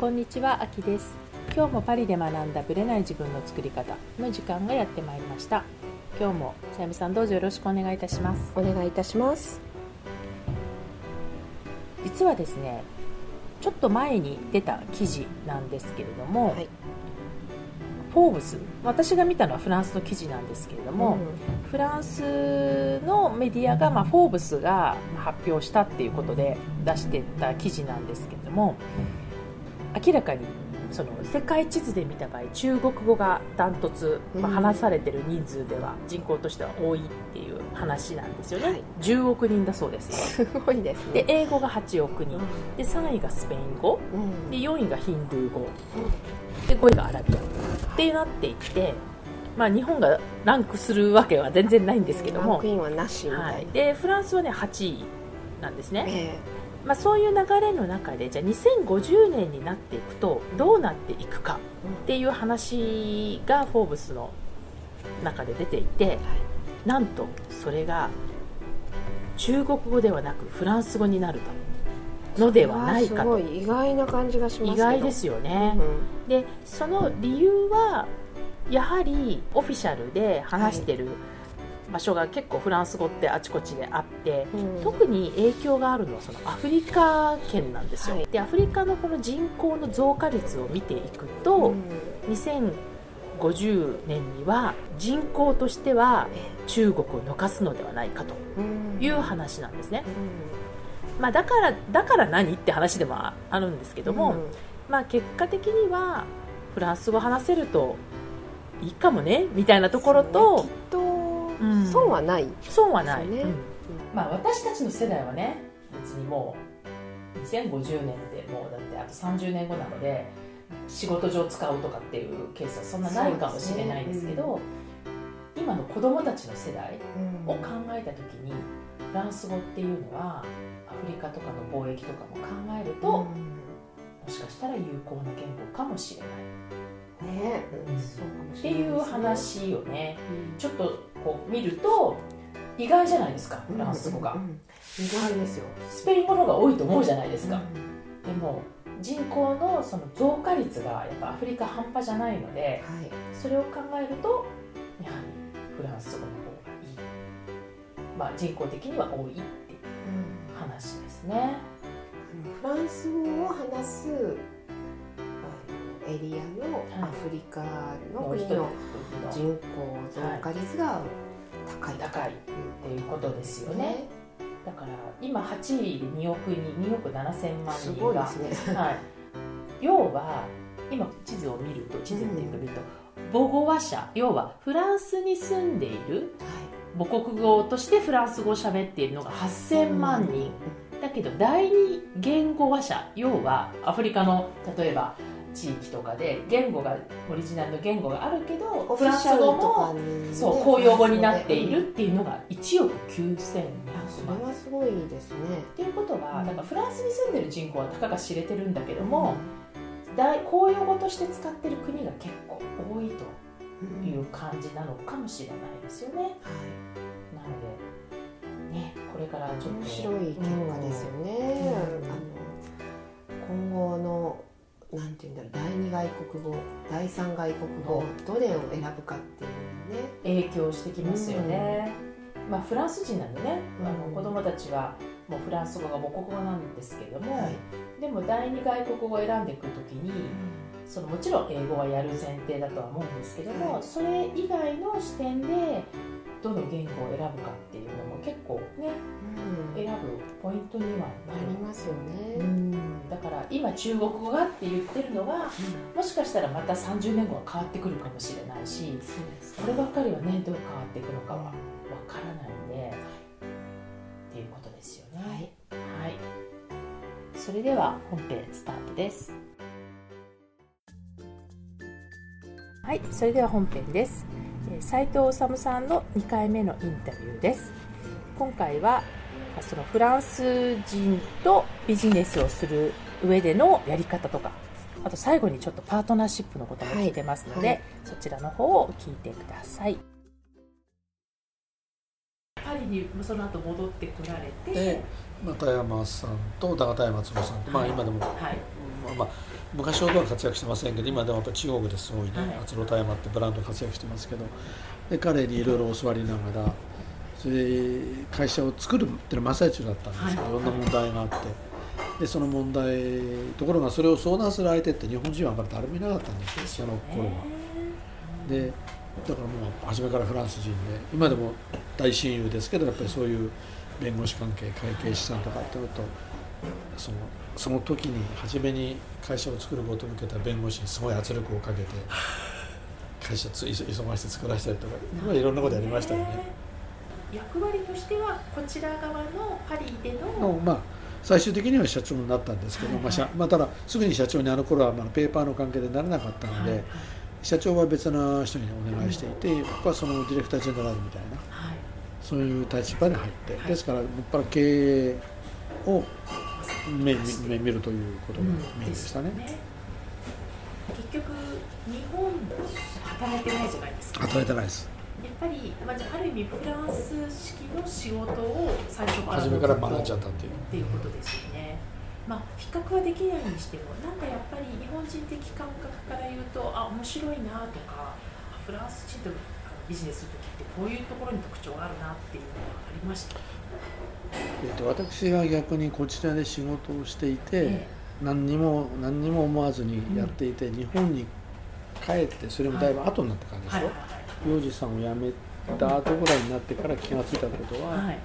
こんにちは、あきです。今日もパリで学んだブレない自分の作り方の時間がやってまいりました。今日もさゆみさんどうぞよろしくお願いいたします。お願いいたします。実はですね、ちょっと前に出た記事なんですけれども、はいフォーブス、私が見たのはフランスの記事なんですけれども、フランスのメディアが、まあ、フォーブスが発表したっていうことで出してた記事なんですけれども明らかにその世界地図で見た場合中国語がダントツ、まあ、うん話されてる人数では人口としては多いっていう話なんですよね、はい。10億人だそうです。すごいですね。で英語が8億人。で3位がスペイン語。うん。で4位がヒンドゥー語。で5位がアラビア。ってなっていって、まあ、日本がランクするわけは全然ないんですけども。ランク、インはなしみたはい。い、な。でフランスはね8位なんですね、えまあ、そういう流れの中でじゃあ2050年になっていくとどうなっていくかっていう話が「フォーブス」の中で出ていてなんとそれが中国語ではなくフランス語になると。のではないかと。すごい意外な感じがします意。外ですよね、でその理由はやはりオフィシャルで話してる場所が結構フランス語ってあちこちであって、うん。うん特に影響があるのはそのアフリカ圏なんですよ、はい。でアフリカのこの人口の増加率を見ていくと、うん。2050年には人口としてはえ中国を抜かすのではないかという話なんですね、うまあ、だからだから何って話でもあるんですけんども、うん。まあ、結果的にはフランス語話せるといいかもねみたいなところときっとん損はない。損はない、ね。うん。まあ、私たちの世代はね別にもう2050年ってもうだってあと30年後なので仕事上使うとかっていうケースはそんなないかもしれないですけど今の子供たちの世代うんを考えた時にフランス語っていうのはアフリカとかの貿易とかも考えると、もしかしたら有効な言語かもしれない。うんね。っていう。話をね。うん。ちょっとこう見ると意外じゃないですかフランス語が、意外ですよ。スペイン語の方が多いと思うじゃないですか、うん。でも人口のその増加率がやっぱアフリカ半端じゃないのではい。それを考えるとやはりフランス語の方がいい、まあ、人口的には多いっていう話ですね。フランス語を話すエリアのアフリカの国のの人口増加率が高い高い。っていうことですよね。だから今8位で2億人2億7000万す人が。ごいですね。はい、要は今地図を見ると地図っていうか見ると、母語話者要はフランスに住んでいる母国語としてフランス語を喋っているのが8000万人、だけど第二言語話者要はアフリカの例えば地域とかで言語がオリジナルの言語があるけどオフィシャルとかにねそう公用語になっていうんるっていうのが1億9200それ万はすごいですね。っていうことは、うんだからフランスに住んでる人口はたかが知れてるんだけども、大公用語として使ってる国が結構多いとうんいう感じなのかもしれないですよね。はいなのでねこれからちょっと面白い結果ですよね。あの今後のなんていうんだろう第二外国語第三外国語どれを選ぶかっていうね。影響してきますよね。まあフランス人なんでね、あうん。の子供たちはもうフランス語が母国語なんですけども、はい。でも第二外国語を選んでいくときにそのもちろん英語はやる前提だとは思うんですけども、はい。それ以外の視点でどの言語を選ぶかっていうのも結構ねうん選ぶポイントにはなありる、ますようね。ん、だから今中国語がって言ってるのがもしかしたらまた30年後は変わってくるかもしれないしこればっかりはねどう変わっていくのかはわからないんでっていうことですよね。はい。はい、それでは本編スタートです。はい、それでは本編です。えー斉藤治さんの2回目のインタビューです。今回はまあそのフランス人とビジネスをする上でのやり方とか、あと最後にちょっとパートナーシップのことも聞いてますので、はい。はいそちらの方を聞いてください。パリにその後戻ってこられて、で中山さんと永田山坪さんと、まあ、はい。今でも、はい、ままあ、昔ほどは活躍してませんけど今でもやっぱ中国ですごいね。はい、山ってブランド活躍してますけど。で彼にいろいろ教わりながらそ会社を作るっていうのは真っ最中だったんですけど、はい、いろんな問題があって。でその問題ところがそれを相談する相手って日本人はあんまり誰もいなかったんですよ。その頃は。でだからもう初めからフランス人で今でも大親友ですけどやっぱりそういう弁護士関係会計士さんとかっていうとそのその時に初めに会社を作ることを受けた弁護士にすごい圧力をかけて会社つ急がして作らせたりとか今いろんなことやりましたよね。役割としてはこちら側のパリでのまあ最終的には社長になったんですけど、はいはい、まあ、まあ、ただすぐに社長にあの頃はまあペーパーの関係でなれなかったので、はいはい。社長は別な人にお願いしていて、僕はそのディレクタージェネラルみたいな、はい、そういう立場で入って、はい、ですからもっぱら経営を目目見るということがメインでしたね。うんね、結局日本働いてないじゃないですか、働いてないですやっぱり、まあ、ある意味フランス式の仕事を最初から初めから学んじゃったっていう。っていうことですよね。まあ、比較はできないにしてもなんかやっぱり日本人的感覚から言うとあ面白いなとかフランス人とビジネスする時ってこういうところに特徴があるなっていうのはありました？えーと、私は逆にこちらで仕事をしていて、えー、何にも何にも思わずにやっていて、うん、日本に帰ってそれもだいぶ後になってからですよ、洋治さんを辞めた後ぐらいになってから気が付いたことは、はい。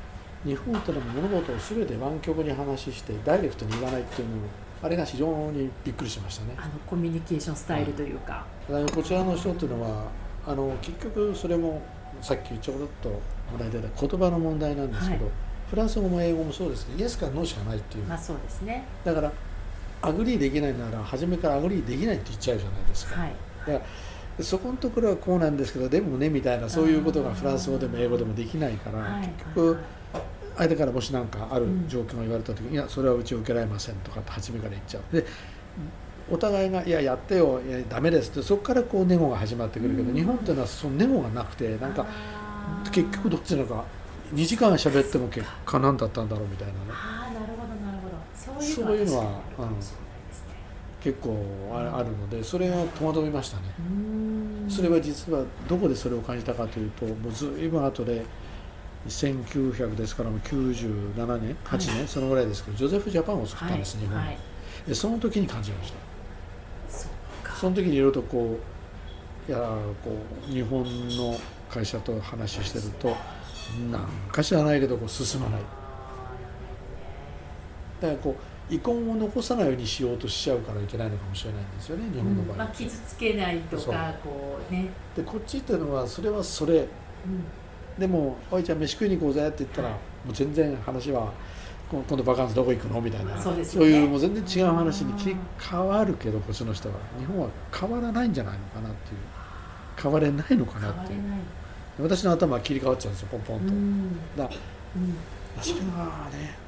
日本というのは物事を全て湾曲に話してダイレクトに言わないっていうのあれが非常にびっくりしましたね。あのコミュニケーションスタイルというか、はい、こちらの人っていうのはあの結局それもさっきちょうどともらいた言葉の問題なんですけど、はい、フランス語も英語もそうですね。イエスかノーしかないっていう、まあ、そうですね。だから agree できないなら初めから agree できないって言っちゃうじゃないですか、はい、だからそこのところはこうなんですけどでもねみたいなそういうことがフランス語でも英語でもできないから、結局相手からもし何かある状況が言われた時に「い。やそれはうち受けられません」とかって初めから言っちゃう。でお互いが「いややってよいやダメです」ってそこからこうネゴが始まってくるけど、日本っていうのはそのネゴがなくてなんか結局どっちなのか2時間喋っても結果何だったんだろうみたいなね。ああなるほどなるほど。そういうのは、うん、結構あるのでそれが戸惑いましたね。それは実はどこでそれを感じたかというともうずいぶん後で1900ですからもう97年8年、はい、そのぐらいですけどジョゼフ・ジャパンを作ったんです、はい、日本に、はい、でその時に感じました。その時にいろいろとこういやこう日本の会社と話してるとなんか知らないけどこう進まない。だからこう遺恨を残さないようにしようとしちゃうからいけないのかもしれないんですよね日本の場合、うん、まあ、傷つけないとかこうね。でこっちっていうのはそれはそれ、うん。でも「おいちゃん飯食いに行こうぜ」って言ったら、もう全然話は「今度バカンスどこ行くの?」みたいな。そうね、いうもう全然違う話に切り替わるけどこっちの人は。日本は変わらないんじゃないのかなっていう。変われないのかなっていう。私の頭は切り替わっちゃうんですよポンポンと。だうん、それはね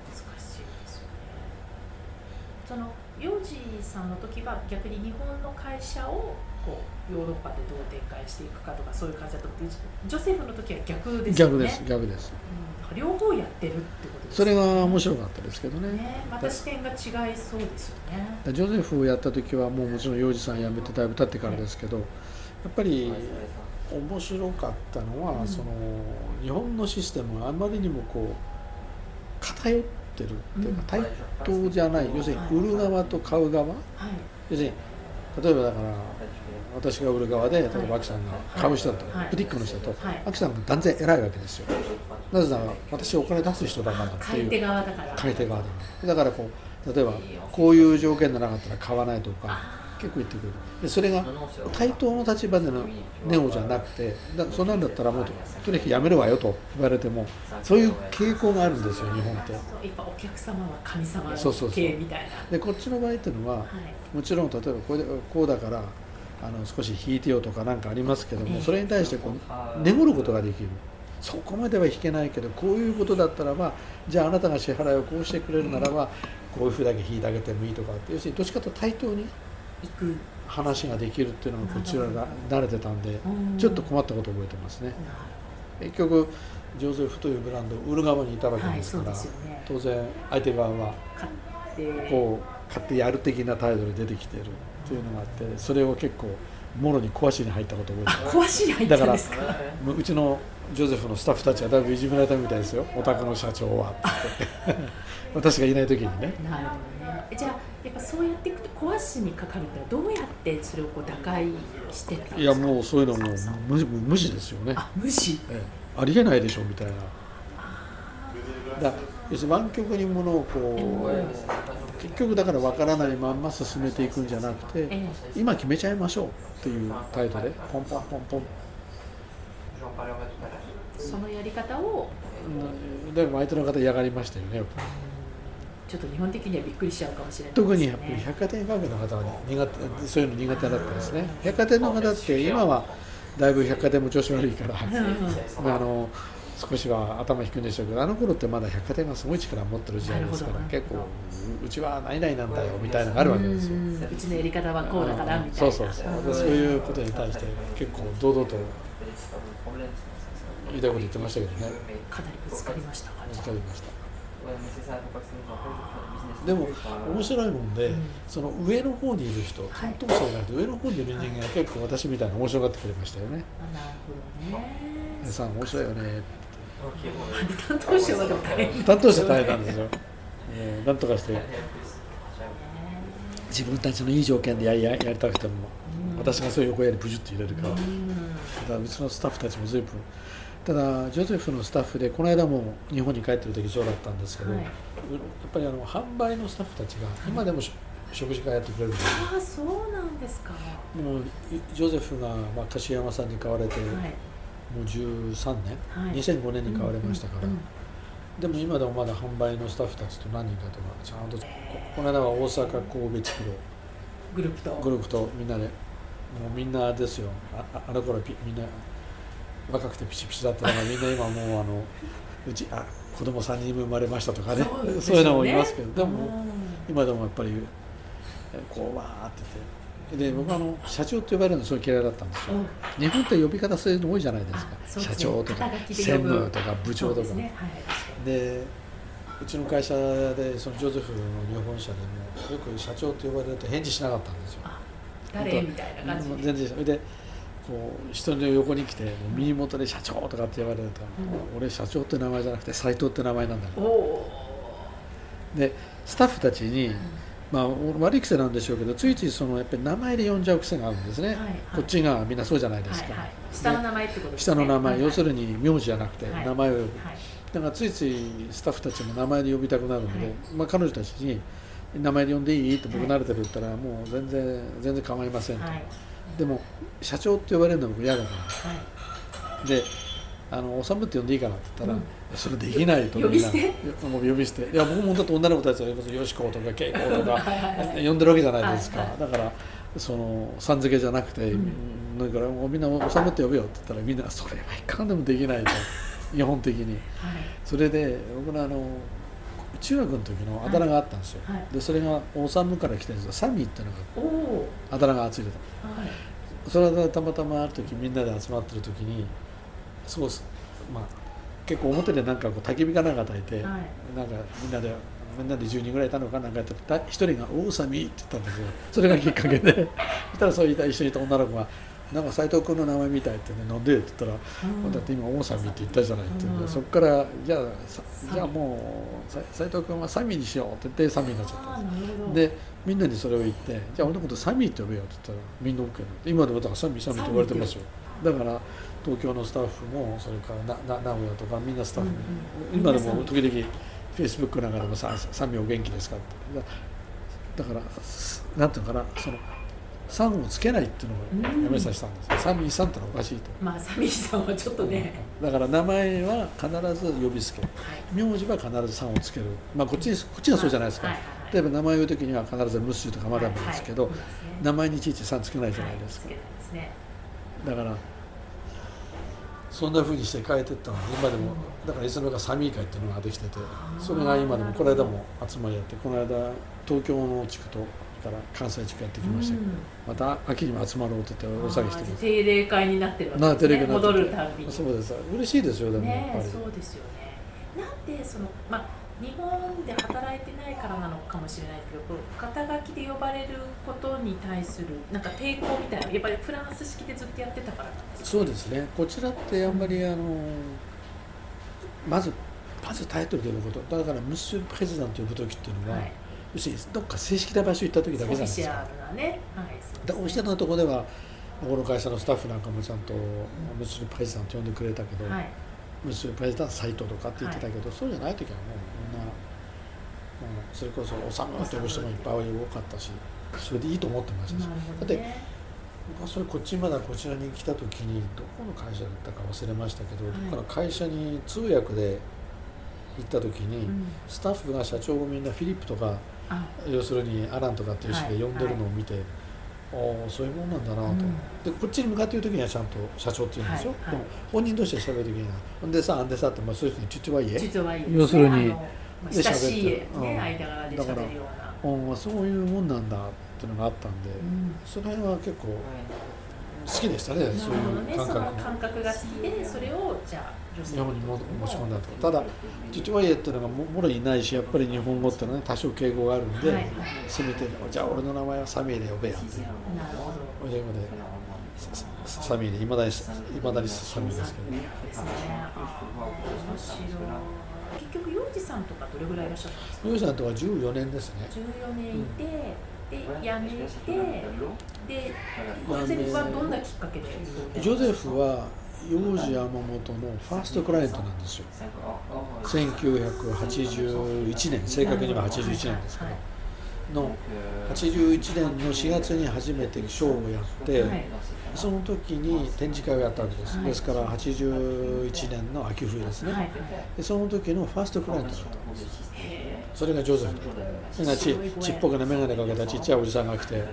その幼児さんの時は逆に日本の会社をこうヨーロッパでどう展開していくかとかそういう感じだとジョセフの時は逆ですよね。逆です。逆です、うん、両方やってるってことです、ね、それが面白かったですけどね、ね、また視点が違いそうですよね。ジョセフをやった時はもうもちろん幼児さん辞めてだいぶ経ってからですけど、やっぱり面白かったのは、うん、その日本のシステムがあまりにもこう偏ってるっていうか、対等じゃない。要するに売る側と買う側、はい、要するに例えばだから私が売る側で例えばアキさんが買う人だと、ブティックの人だと、アキさんが断然偉いわけですよ。なぜなら私お金出す人だからっていう買い手側だから。買い手側だからだからこう例えばこういう条件がなかったら買わないとか結構言ってくる。でそれが対等の立場でのネオじゃなくてだそんなんだったらもうとにかくやめるわよと言われてもそういう傾向があるんですよ日本って。やっぱお客様は神様の系みたいな。でこっちの場合っていうのは、はい、もちろん例えばこれこうだからあの少し引いてよとか何かありますけどもそれに対してこう眠ることができる。そこまでは引けないけどこういうことだったらばじゃああなたが支払いをこうしてくれるならばこういうふうだけ引いてあげてもいいとかって要するにどっちかと対等に話ができるっていうのがこちらが慣れてたんでちょっと困ったことを覚えてますね。結局ジョゼフというブランド売る側にいたわけですから、はいね、当然相手側はこ買って。やる的な態度で出てきてるっていうのがあってそれを結構もろに壊しに入ったことを覚えて壊しに入ったんですか？もううちのジョゼフのスタッフたちはだいぶいじめられたみたいですよ。お宅の社長は。っ て私がいない時にね。なるほどね。じゃあやっぱそうやっていくと壊しにかかるってどうやってそれをこう打開してったんですか？いやもうそういうのも無無視ですよね、あ無視ええ、ありえないでしょみたいな。だ要するに湾曲にものをこう結局だから分からないまんま進めていくんじゃなくて、ええ。今決めちゃいましょうっていう態度でポンポンポンポン。そのやり方を？うん。でも相手の方嫌がりましたよねやっぱりちょっと日本的にはびっくりしちゃうかもしれないです特ね。にやっぱり百貨店関係の方は苦手そういうの苦手だったですね。百貨店の方って今はだいぶ百貨店も調子悪いからうんあの少しは頭引くんでしょうけどあの頃ってまだ百貨店がすごい力を持ってる時代ですから結構ううちは何々なんだよみたいなのがあるわけですよ。うちのやり方はこうだからみたいな。そうそうそう。でそういうことに対して結構堂々と言いたいこと言ってましたけどね。かなりぶつかりましたか。ぶつかりましたででも面白いもんで、うん。その上の方にいる人はい。担当者じゃなくて上の方にいる人間が結構私みたいな面白がってくれましたよね。あなるほどね「皆さん面白いよね担当者は大変」担当者大変なんですよ、えーなんとかして。自分たちのいい条件でやややりたくても、私がそういう横やりブジュッと入れるか。ら、だからうちのスタッフたちも随分ただジョゼフのスタッフでこの間も日本に帰ってる時そうだったんですけど、はい。やっぱりあの販売のスタッフたちが今でもし食事会やってくれるんですよ。ああそうなんですか。はもういジョゼフが、まあ、樫山さんに買われて、い。もう13年、はい。2005年に買われましたから、うんうんでも今でもまだ販売のスタッフたちと何人かとかちゃんとここの間は大阪神戸地区のグループと。グループとみんなでもうみんなですよ。あああの頃ピみんな若くてピチピチだったのがみんな今もうあのうちあ子供3人も生まれましたとかね。そうね。いうのもいますけどでもうん。今でもやっぱりえこうわーってて。で僕はあの社長って呼ばれるのすごい嫌いだったんですよ。うん。日本って呼び方そういうの多いじゃないですか。すね。社長とか専務とか部長とか。でうちの会社でそのジョゼフの日本社でもよく社長って呼ばれると返事しなかったんですよ。誰みたいな感じもう全然でこう人の横に来て耳元で社長とかって言われると、うん俺社長って名前じゃなくて斎藤って名前なんだおよおでスタッフたちに、まあ悪い癖なんでしょうけどついついそのやっぱり名前で呼んじゃう癖があるんですね、はいはい。こっちがみんなそうじゃないですか、はいはい。下の名前ってことです下ねの名前、はい要するに名字じゃなくてはい。名前を。呼ぶ、はい。だからついついスタッフたちも名前で呼びたくなるので、はい。まあ、彼女たちに「名前で呼んでいい?」って僕はい慣れてるって言ったら、もう全然全然構いませんと、はいでも社長って呼ばれるのは僕嫌だかはい。らで「あの修って呼んでいいかな」って言ったら「うん。それできないと呼び捨て？みんなもう呼び捨て。いや僕もだって女の子たちはよ。しことかけいことか。はい呼んでるわけじゃないですか、はいはいだからそのさん付けじゃなくて、うんだからもうみんな修って呼べよって言ったらみんな「それはいかんでもできない」と。日本的に。はい。それで僕のあの中学の時のあだ名があったんですよ、はい。でそれがオサムから来てるんですよ。サミーっていうのおおがあだ名がついてた。はい。それがたまたまある時みんなで集まってる時にそうすまあ結構表でなんかこう焚き火かなんか焚いて、はい。なんかみんなでみんなで10人ぐらいいたのかなんかやってた一人が「おおサミー」って言ったんですよそれがきっかけで。そしたらそういった一緒にいた女の子が「なんか斎藤君の名前みたい」ってね「なんで?」って言ったらうんだって今王サミって言ったじゃないって言うんで、うんそこからじゃあじゃあもうさ斉藤君はサミにしようって言ってサミになっちゃったでみんなにそれを言ってじゃあ俺のことサミって呼べよって言ったらみんな OK にな今でもだからサミサミって言われてますよだから東京のスタッフもそれからなな名古屋とかみんなスタッフも、うんうん今でも時々フェイスブックなんかでもさ「サミお元気ですか?」ってだだからすなんていうのかなその「さん」をつけないっていうのをやめさせたんですよ、サミーさんってのはおかしいと。まあサミーさんはちょっとね。だから名前は必ず呼びつけはい。名字は必ず「さん」をつける。まあこっちこっちがそうじゃないですか、はいはいはい。例えば名前を言う時には必ず「ムッシュ」とか「マダム」ですけど、はいはい。ね。名前にいちいち「さん」つけないじゃないですか、すね。だからそんなふうにして変えていったので今でもだからいつの間にかサミー会っていうのができててそれが今でもこの間も集まりやってこの間東京の地区とそれから関西地区やってきましたけど、うん。また秋にも集まろうって言って大騒ぎしてます。定例会になってるわなけですね戻るたびに。そうです。嬉しいですよでもやっねぱり、そうですよね。なんでそのまあ日本で働いてないからなのかもしれないけど肩書きで呼ばれることに対するなんか抵抗みたいなやっぱりフランス式でずっとやってたからなんですか？そうですね。こちらってあんまりあのまずまずタイトルで呼ぶこと。だからムッシュプレジダント呼ぶ時っていうのは、はい要するにどっか正式な場所行った時だけじゃないオフィシですかャルなねはいそうですねだおっしゃったところではこの会社のスタッフなんかもちゃんとムッシュプレジダント呼んでくれたけど、はい。ムッシュプレジダントサイトとかって言ってたけど、そうじゃない時はもうみんなもうそれこそおさむって呼ぶ人もいっぱい多かったしそれでいいと思ってましたし。なるほだって僕はそれこっちまだこちらに来た時にどこの会社だったか忘れましたけど、はい。どこかの会社に通訳で行った時に、うん。スタッフが社長をみんなフィリップとかあ要するにアランとかっていう人で呼んでるのを見て、ああそういうもんなんだなと、うん。でこっちに向かって言う時にはちゃんと社長って言うんですよ、はい。はいでも本人同士で喋る時には「ほんでさあんでさ」って、まあ、そういう人に「ちっちはいえ」実はいいで。すね要するに親しい喋ってねうん間柄で喋るような。うん。まあそういうもんなんだっていうのがあったんで、うん。その辺は結構好きでしたねそういう感覚。も。感覚が好きでそれをじゃあ日本にも持ち込んだと。ただ父親っていうのがももろいないしやっぱり日本語ってのはね多少敬語があるんで、はい。せめてじゃあ俺の名前はサミーで呼べやってなるほど。英語でササミーでいまだにいまだにサミーですけど。ね。結局幼児さんとかどれぐらいいらっしゃったんですか？ヨウさんとは14年ですね。14年いて、で辞めてでジョゼフはどんなきっかけで？ジョゼフは幼児山本のファーストクライアントなんですよ。1981年正確には81年ですけはいどの81年の4月に初めてショーをやって、はい。その時に展示会をやったわけです、はい。ですから81年の秋冬ですね、はい。でその時のファーストクライアントだったんですそれがジョゼフだ。ったなんかちちっぽけな眼鏡かけたちっちゃいおじさんが来て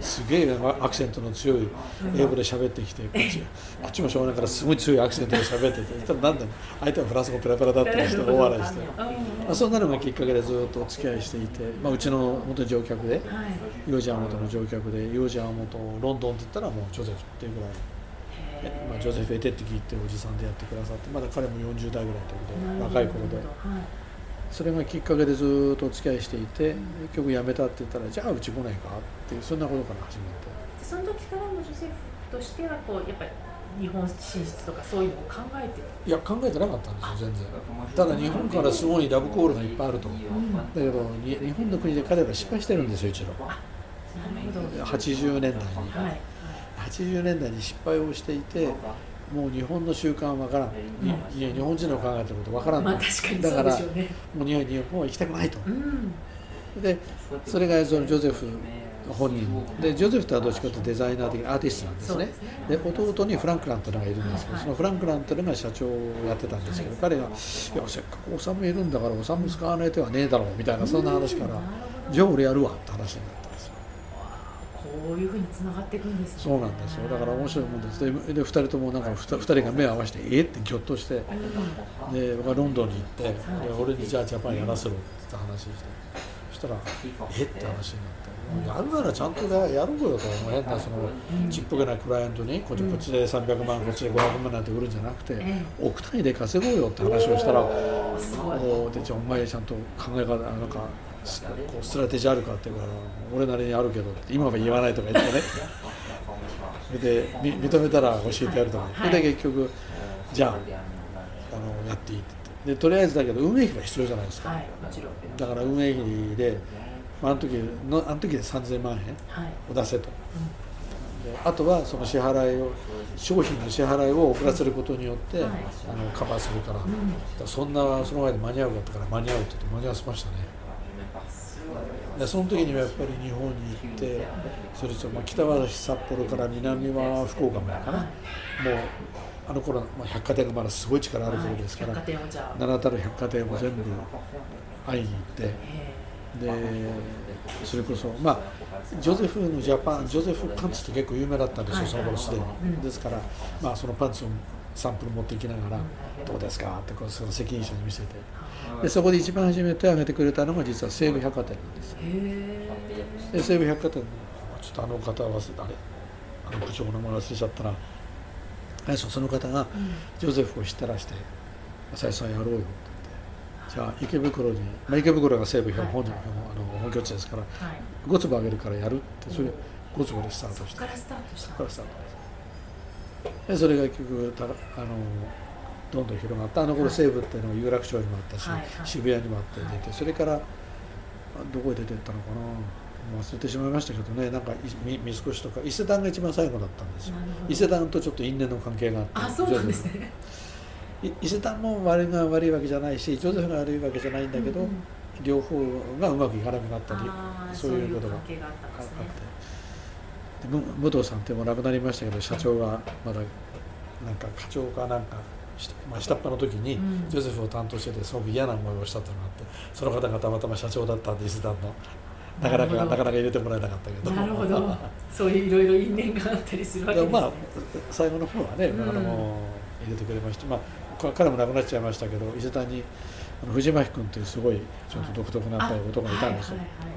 すげえアクセントの強い英語で喋ってきてこっちこっちもしょうがないからすごい強いアクセントで喋っててそしたらなんだ相手はフランス語ペラペラだったりして大笑いして、まあ、そんなのがきっかけでずっとお付き合いしていて、まあ、うちの本当に乗客ではい。幼児山本の乗客で幼児山本ロンドンって言ったらもうジョゼフっていうぐらい。まあ、ジョゼフ・エテって聞いておじさんでやってくださってまだ彼も40代ぐらいということで若い頃で。はいそれがきっかけでずっとお付き合いしていて結局辞めたって言ったらじゃあうち来ないかっていうそんなことから始まって。でその時からもジョセフとしてはこうやっぱり日本進出とかそういうのを考えていや考えてなかったんですよ全然。ただ日本からすごいラブコールがいっぱいあるとだけどに日本の国で彼ら失敗してるんですよ一度。なるほど。80年代に。はい80年代に失敗をしていてもう日本の習慣は分からん、にいや日本人の考えてること分からんまあ確かにそうだからもう日本日本は行きたくないと。うん。でそれがそのジョゼフ本人。でジョゼフとはどっちかというとデザイナー的なアーティストなんですね。ですね。で弟にフランクランというのがいるんですけどはいそのフランクランというのが社長をやってたんですけど彼が「いやせっかく修いるんだから修使わない手はねえだろう」みたいなそんな話からなるほ「ど。じゃあ俺やるわ」って話になったんですよこういうふうに繋がっていくんですねそうなんですよだから面白いもんですでで2人ともなんか 2, 人が目を合わせて「えっ?」ってぎょっとしてで僕はロンドンに行ってで俺にじゃあジャパンやらせろって話してそしたら「えっ?」て話になって。やるならちゃんとやろうよと変なそのちっぽけなクライアントにこっちこっちで300万こっちで500万なんて売るんじゃなくてえ億単位で稼ごうよって話をしたらおーでじゃあお前ちゃんと考え方なんかすこうストラテジーあるかって言うから俺なりにあるけどって今は言わないとか言ってね。でみ認めたら教えてやるとか、はい。で結局じゃああのやっていいって言って。でとりあえずだけど運営費が必要じゃないですか、はいだから運営費で、まあ、あの時のあの時で3000万円はい。を出せと。であとはその支払いを商品の支払いを遅らせることによって、はい。あのカバーするから,、ん。そんなその前で間に合うかったから間に合うって言って間に合わせましたねでその時にはやっぱり日本に行ってそれと、まあ、北は札幌から南は福岡までかな、もうあの頃、まあ、百貨店がまだすごい力ある頃ですから、名だたる百貨店を全部会いに行ってへでそれこそまあジョゼフのジャパンジョゼフパンツって結構有名だったんですよ、はい。その頃すでに、うん。ですから、まあ、そのパンツをサンプル持っていきながら「どうですか?」ってこうその責任者に見せてでそこで一番初め手を挙げてくれたのが実は西武百貨店なんです。で西武百貨店。のちょっとあの方は忘れあれあの部長の名前忘れちゃったな。最初その方がジョゼフを知ったらして「浅井さんやろうよ」って言って。じゃあ池袋に、まあ、池袋が西武本,、はい。本あの本拠地ですからはい。5坪あげるからやるってそれ5坪でスタートして。そこからスタートした。そこからスタートです。でそれが結局たあのどんどん広がってあの頃はい。西武っていうのは有楽町にもあったし、はいはい。渋谷にもあって出て、はい。それからあどこへ出てったのかな。忘れてしまいましたけどね。なんか三越とか伊勢丹が一番最後だったんですよ。伊勢丹とちょっと因縁の関係があってあそうなんですね。い伊勢丹も悪いが悪いわけじゃないしジョゼフが悪いわけじゃないんだけど、うんうん両方がうまくいかなくなったりそういうことがあって。武藤さんってもう亡くなりましたけど社長がまだなんか課長かなんかしまあ、下っ端の時にうん。ジョゼフを担当しててすごく嫌な思いをしたっていうのがあってその方がたまたま社長だったんで伊勢丹のなかなかなかなか入れてもらえなかったけど。なるほど。そういういろいろ因縁があったりするわけですね。まあ最後の方はね、うん。あの入れてくれまして、まあ、か彼も亡くなっちゃいましたけど伊勢丹にあの藤巻君というすごいちょっと独特な男がいたんですよ。はいはいはい。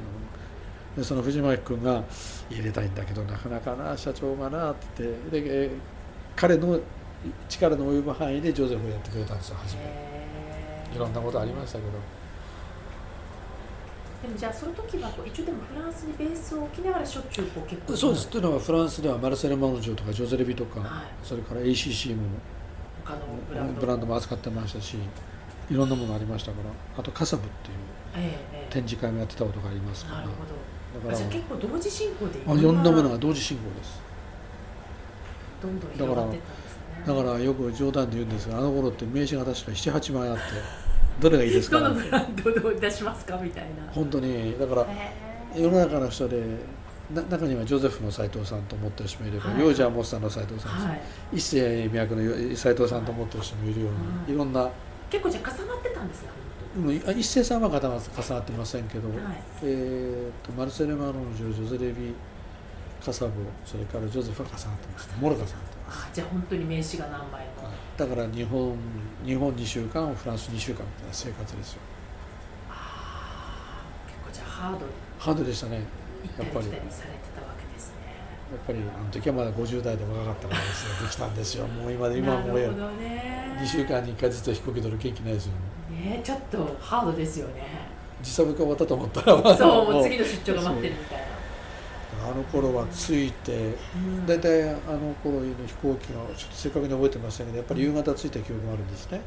うん。でその藤巻君が入れたいんだけどなかなかな社長がなって言ってでえー彼の力の及ぶ範囲でジョゼフをやってくれたんですよ初め。いろんなことありましたけど。でもじゃあその時はこう一応でもフランスにベースを置きながらしょっちゅうこう結構そうです。というのはフランスではマルセル・マノジョとかジョゼレビとか、はい。それから ACC も他のブランド。ブランドも扱ってましたしいろんなものありましたから。あとカサブっていうええええ。展示会もやってたことがありますから。なるほど。だからあじゃあ結構同時進行でいろんなものが同時進行です。どんどん広がってただからよく冗談で言うんですがあの頃って名刺が確か78枚あってどれがいいですかどのブランドを出しますかみたいな。本当にだからへ世の中の人でな中にはジョゼフの斎藤さんと思ってる人もいれば、はい。ヨージャー・モッサンの斎藤さん、ーはい。一世脈の斎藤さんと思ってる人もいるように、はいいろんな。結構じゃあ重なってたんですねうんあ一世さんは重な重なってませんけど、はい。えー、とマルセル・マロンジョジョゼレビカサブそれからジョゼフは重なってます。モロが重なってますあじゃあ本当に名刺が何枚も。だから日本日本2週間フランス2週間みたいな生活ですよ。あー結構じゃあハードに。ハードでしたね行ったりやっぱりあの時はまだ50代で若かったからですね。できたんですよ。もう今で今はもうなるほどね。2週間に1回ずつ飛行機乗る元気ないですよ。ねちょっとハードですよね。時差部が終わったと思ったらそうもう次の出張が待ってるみたいなあの頃は着いてうん。大体あの頃の飛行機がちょっと正確に覚えてませんけどやっぱり夕方着いた記憶があるんですね。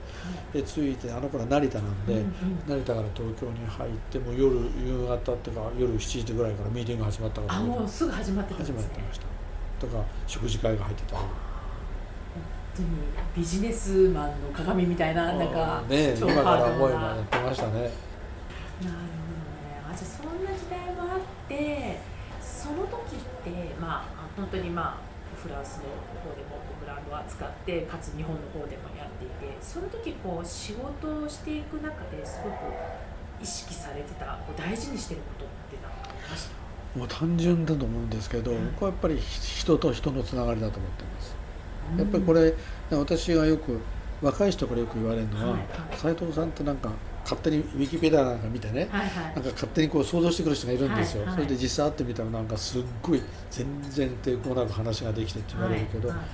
で着いてあの頃は成田なんで、成田から東京に入ってもう夜夕方っていうか夜7時ぐらいからミーティングが始まったからあもうすぐ始まってたんですね。始まってました。とか食事会が入ってたり。本当にビジネスマンの鏡みたいななんか超ね今から思えばやってましたね。なるほどね。あじゃあそんな時代もあってその時ってまあ本当にまあフランスの方でもブランドを扱ってかつ日本の方でもやっていてその時こう仕事をしていく中ですごく意識されてたこう大事にしてることって何かありました？もう単純だと思うんですけど、うん。僕はやっぱり人と人のつながりだと思ってます。やっぱりこれ私がよく若い人からよく言われるのははい斎、藤さんってなんか勝手にウィキペディアなんか見てねはいはい。なんか勝手にこう想像してくる人がいるんですよ、はいはいそれで実際会ってみたらなんかすっごい全然抵抗なく話ができてって言われるけど、はいはい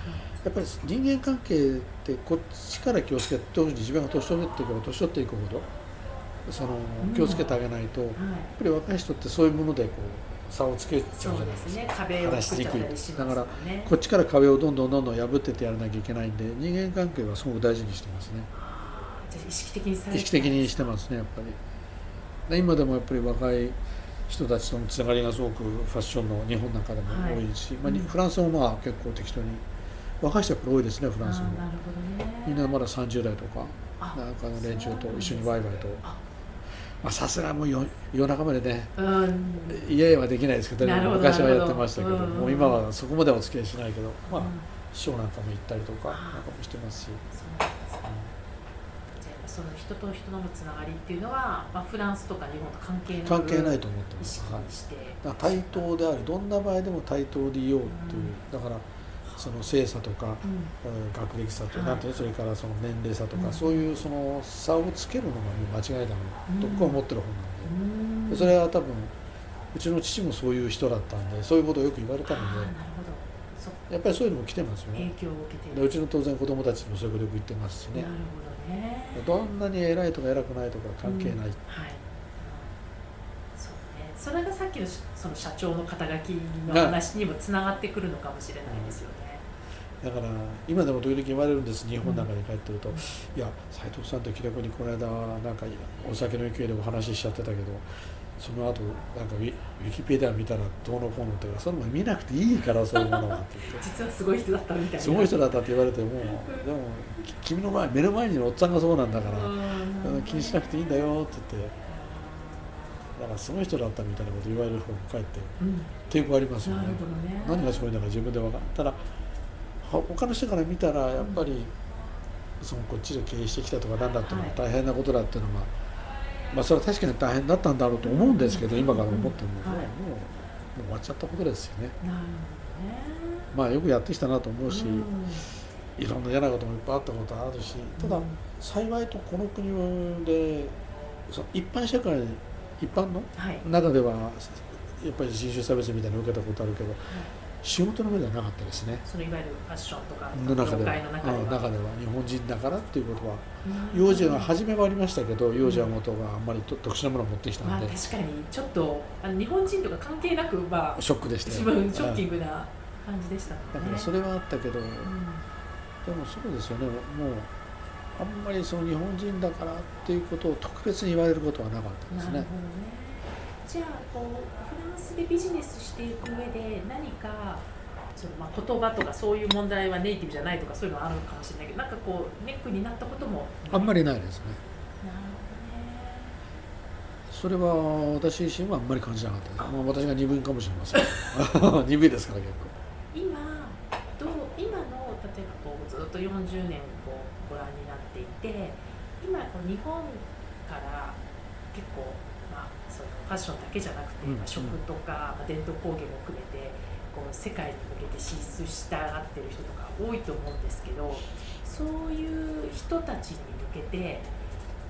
やっぱり人間関係ってこっちから気をつけて特に自分が年取っていけば年取っていくほどそのうん。気をつけてあげないと、やっはいぱり若い人ってそういうものでこう差をつけちゃうじゃないですか。ね。壁を作っちゃったりしますだからねこっちから壁をどんどんどんどん破ってってやらなきゃいけないんで人間関係はすごく大事にしてますね意識的にされて意識的にしてますねやっぱり。で今でもやっぱり若い人たちとのつながりがすごくファッションの日本なんかでも多いし、まあにうん。フランスもまあ結構適当に若い人はやっぱり多いですねフランスも。あーなるほどね。みんなまだ30代とかあなんかの連中と一緒にワイワイと。あ。まあさすがもう夜夜中までねうん。家はできないですけどね昔はやってましたけどなるほど。もう今はそこまではお付き合いしないけどまあうん。ショーなんかも行ったりとかなんかもしてますし、その人と人のつながりっていうのは、まあ、フランスとか日本と関係なく関係ないと思って意ます、はい、対等であるどんな場合でも対等でいようっていう、だからその性差とか、うん。うん学歴差とはい。それからその年齢差とか、うん。そういうその差をつけるのがもう間違いだうん。と僕は思ってる方なんで,うん。で、それは多分うちの父もそういう人だったんでそういうことをよく言われたので。あーなるほど。やっぱりそういうのも来てますよね。影響を受けて。うちの当然子供たちもそういうことよく言ってますしね。なるほどねどんなに偉いとか偉くないとか関係ない、うん。はい。そうね。それがさっきのしその社長の肩書きの話にもつながってくるのかもしれないですよね、だから今でも時々言われるんです日本なんかに帰ってると、いや斉藤さんと気楽にこの間なんかお酒の勢いでお話ししちゃってたけどその後なんかウィウィキペディア見たらどうのこうのってそんなの見なくていいからそういうものはって言って。実はすごい人だったみたいな。すごい人だったって言われてもでもき君の前目の前にいるおっさんがそうなんだから、うん。気にしなくていいんだよって言ってだからすごい人だったみたいなこと言われる方もかえってうん。抵抗ありますよね。なるほどね。何がすごいんだか自分で分かったらは他の人から見たらやっぱり、そのこっちで経営してきたとか何だっていうのは大変なことだっていうのは、まあそれは確かに大変だったんだろうと思うんですけど、今から思っても、はい。もう終わっちゃったことですよね。まあよくやってきたなと思うし、いろんな嫌なこともいっぱいあったことあるしただ、うん幸いとこの国でその一般社会一般のはい。中ではやっぱり人種差別みたいなの受けたことあるけど仕事の上ではなかったですね。そのいわゆるファッションとかの中では。中では。うん中では。日本人だからっていうことは幼児が初めはありましたけど幼児は元があんまりと特殊なものを持ってきたまあんで、確かにちょっとあの日本人とか関係なくまあショックでしたショッキンうんグな感じでしたね。だからそれはあったけど、うん。でもそうですよね。もうあんまりその日本人だからっていうことを特別に言われることはなかったですね。なるほどね。じゃあこうスでビジネスしていく上で何かそのまあ言葉とかそういう問題はネイティブじゃないとかそういうのはあるのかもしれないけどなんかこうネックになったことも。あんまりりないですね。なるそれは私自身はあんまり感じなかったです、まあ、私が鈍いかもしれません。鈍いですから結構。ほどね今どう今の例えばこうずっと40年こうご覧になっていて今こう日本から結構ァッションだけじゃなくて、うん。まあ、食とか、まあ伝統工芸も含めてこう世界に向けて進出したがってる人とか多いと思うんですけどそういう人たちに向けて、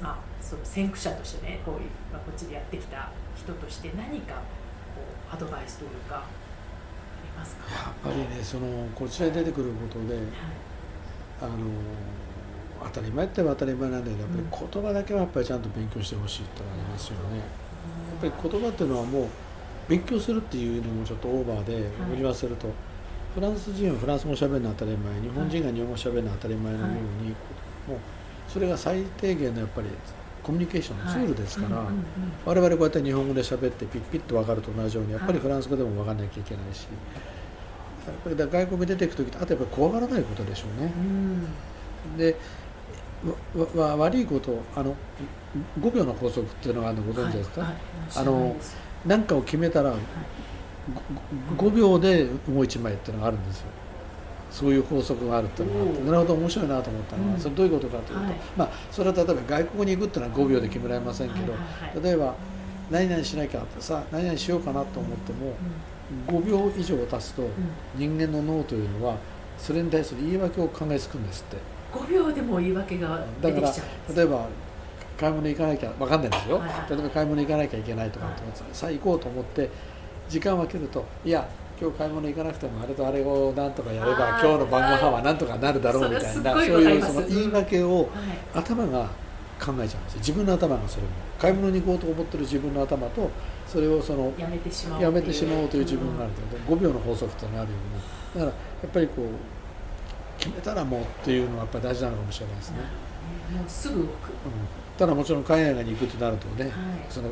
まあ、その先駆者としてねこういう、まあ、こっちでやってきた人として何かこうアドバイスというかありますか、やっぱりねそのこちらに出てくることではい。あの当たり前って言えば当たり前なんだけどやっぱり言葉だけはやっぱりちゃんと勉強してほしいってのがありますよね。やっぱり言葉っていうのはもう勉強するっていうのもちょっとオーバーではい。言わせると、フランス人はフランス語喋るのは当たり前日本人が日本語喋るのは当たり前のように、もうそれが最低限のやっぱりコミュニケーションのツールですから、はいうんうんうん。我々こうやって日本語で喋ってピッピッと分かると同じようにやっぱりはい。フランス語でも分かんなきゃいけないし、やっぱり外国に出ていく時あとやっぱり怖がらないことでしょうね。うん。でわわ悪いことあの5秒の法則っていうのがあるのご存知ですか、はいはい。あの何かを決めたら5秒で動いちまえっていうのがあるんですよ。そういう法則があるっていうのがあってなるほど面白いなと思ったのは、うん。それどういうことかというと、はい。まあそれは例えば外国に行くっていうのは5秒で決められませんけど、はいはいはい。例えば何々しなきゃってさ何々しようかなと思っても5秒以上足すと人間の脳というのはそれに対する言い訳を考えつくんですって5秒でも言い訳が出だからてきちゃう。例えば買い物行かなきゃ分かんないんですよ、はいはい。例えば買い物行かなきゃいけないとかって思ってさあ行こうと思って時間を空けるといや今日買い物行かなくてもあれとあれをなんとかやれば今日の晩ご飯はなんとかなるだろうみたいなそうごいうその言い訳をはい頭が考えちゃうんですよ。自分の頭がそれも。買い物に行こうと思ってる自分の頭とそれをそのやめてしまうやめてしまおうという自分があるると、5秒の法則っていうのがあるようにだからやっぱりこう決めたらもうっていうのはやっぱり大事なのかもしれないですね。もうすぐ動く。うん。ただもちろん海外に行くとなるとね、はい。その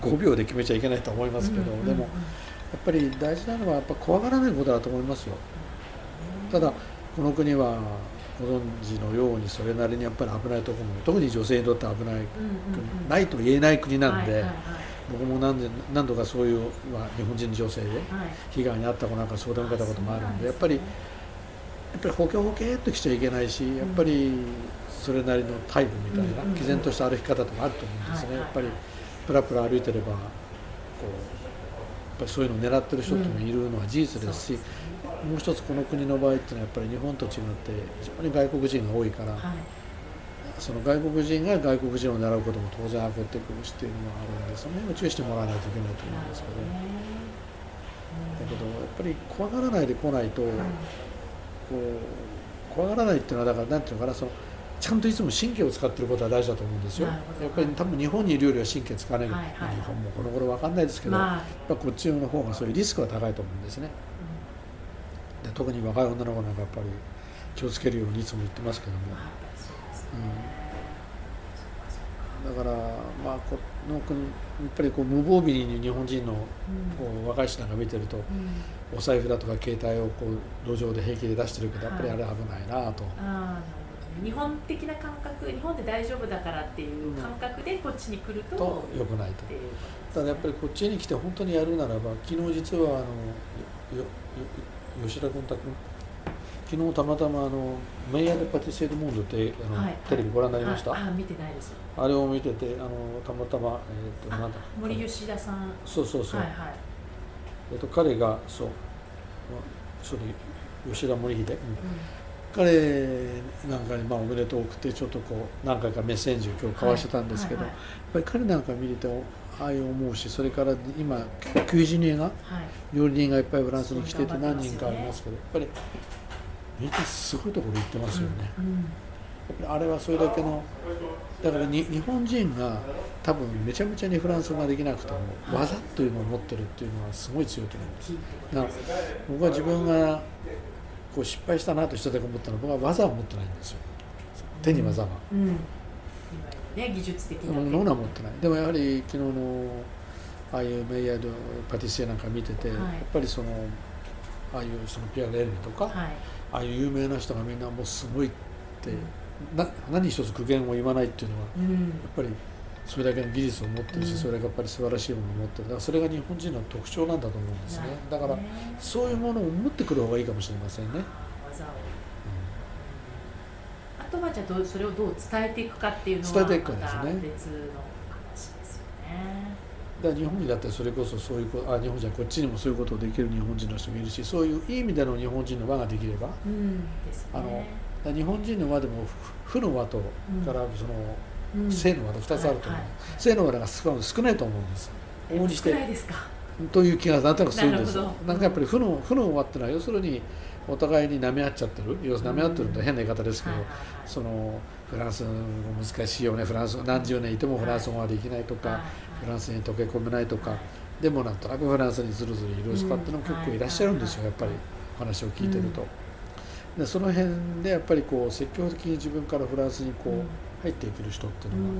5, 秒で決めちゃいけないと思いますけど、うんうんうんでもやっぱり大事なのはやっぱ怖がらないことだと思いますよ。ただこの国はご存知のようにそれなりにやっぱり危ないところも特に女性にとって危ない、うんうんうんないと言えない国なんで、はいはい僕も何で何度かそういう、まあ、日本人女性ではい。はい被害に遭った子なんか相談を受けたこともあるんでやっぱりやっぱりほけほけっときちゃいけないしやっぱりそれなりのタイプみたいな、毅然とした歩き方とかあると思うんですね、やっぱりプラプラ歩いてればこうやっぱりそういうのを狙ってる人ってもいるのは事実ですし、もう一つこの国の場合っていうのはやっぱり日本と違って非常に外国人が多いから、はい。その外国人が外国人を狙うことも当然起こってくるしっていうのもあるんでその辺を注意してもらわないといけないと思うんですけど。なるほどねけどやっぱり怖がらないで来ないと、こう怖がらないっていうのはだからなんていうのかなそのちゃんといつも神経を使ってることは大事だと思うんですよ。やっぱり多分日本にいるよりは神経使わない、はいはい、日本もこの頃わかんないですけど、まあ、やっぱこっちの方がそういうリスクは高いと思うんですね。うん、で特に若い女の子なんかやっぱり気をつけるようにいつも言ってますけども。うん、だからまあこのやっぱりこう無防備に日本人のこう若い人なんか見てると、うん、お財布だとか携帯をこう路上で平気で出してるけどやっぱりあれ危ないなと。日本的な感覚日本で大丈夫だからっていう感覚でこっちに来ると,、と良くないと。ただやっぱりこっちに来て本当にやるならば昨日実はあの吉田君太君昨日たまたまあのメイヤーでパティシエドモンドってあの、はい、テレビご覧になりました、あ見てないですあれを見ててあのたまたま、えーと、なんだ森吉田さん。そうそうそう、はいはい、えーと、彼がそうそれ吉田森秀、うん、彼なんかにまあおめでとう送ってちょっとこう何回かメッセージを今日交わしてたんですけど、やっぱり彼なんか見ててああいう思うしそれから今90人が、料理人がいっぱいフランスに来てて何人かありますけどやっぱりみんなすごいところ行ってますよね。うん。うん。あれはそれだけのだからに日本人が多分めちゃめちゃにフランス語ができなくても技というのを持ってるっていうのはすごい強いと思うんですだから僕は自分がこう失敗したなと一つだけ思ったのは僕は技を持ってないんですよ。手に技が、うん、ね技術的なものは持ってないでもやはり昨日のああいうメイヤードパティシエなんか見てて、はい、やっぱりそのああいうそのピアレルメとか、はい、ああいう有名な人がみんなもうすごいって、な何一つ苦言を言わないっていうのは、うん、やっぱりそれだけの技術を持ってるし、うん、それがやっぱり素晴らしいものを持ってる。だからそれが日本人の特徴なんだと思うんですね。だからそういうものを持ってくる方がいいかもしれませんね。技を、うん、あとはじゃあどそれをどう伝えていくかっていうのは伝えていくかですね。別の話ですよね。だから日本にだってそれこそそういうあ日本じゃこっちにもそういうことをできる日本人の人もいるしそういういい意味での日本人の輪ができれば、うん。ね、あの日本人の輪でも負の輪と、からその正の輪と2つあると思う、正の輪が少ないと思うんです。往々にしてという気がなんとなくするんですなんかやっぱり負の負の輪っていうのは要するにお互いに舐め合っちゃってる要するに舐め合ってると変な言い方ですけど、そのフランス語難しいよね。フランス何十年いてもフランス語ができないとか、フランスに溶け込めないとか、でもなんとなくフランスにずるずるいる人っていうのも結構いらっしゃるんですよやっぱり話を聞いてると。でその辺でやっぱりこう積極的に自分からフランスにこう入っていける人っていうのは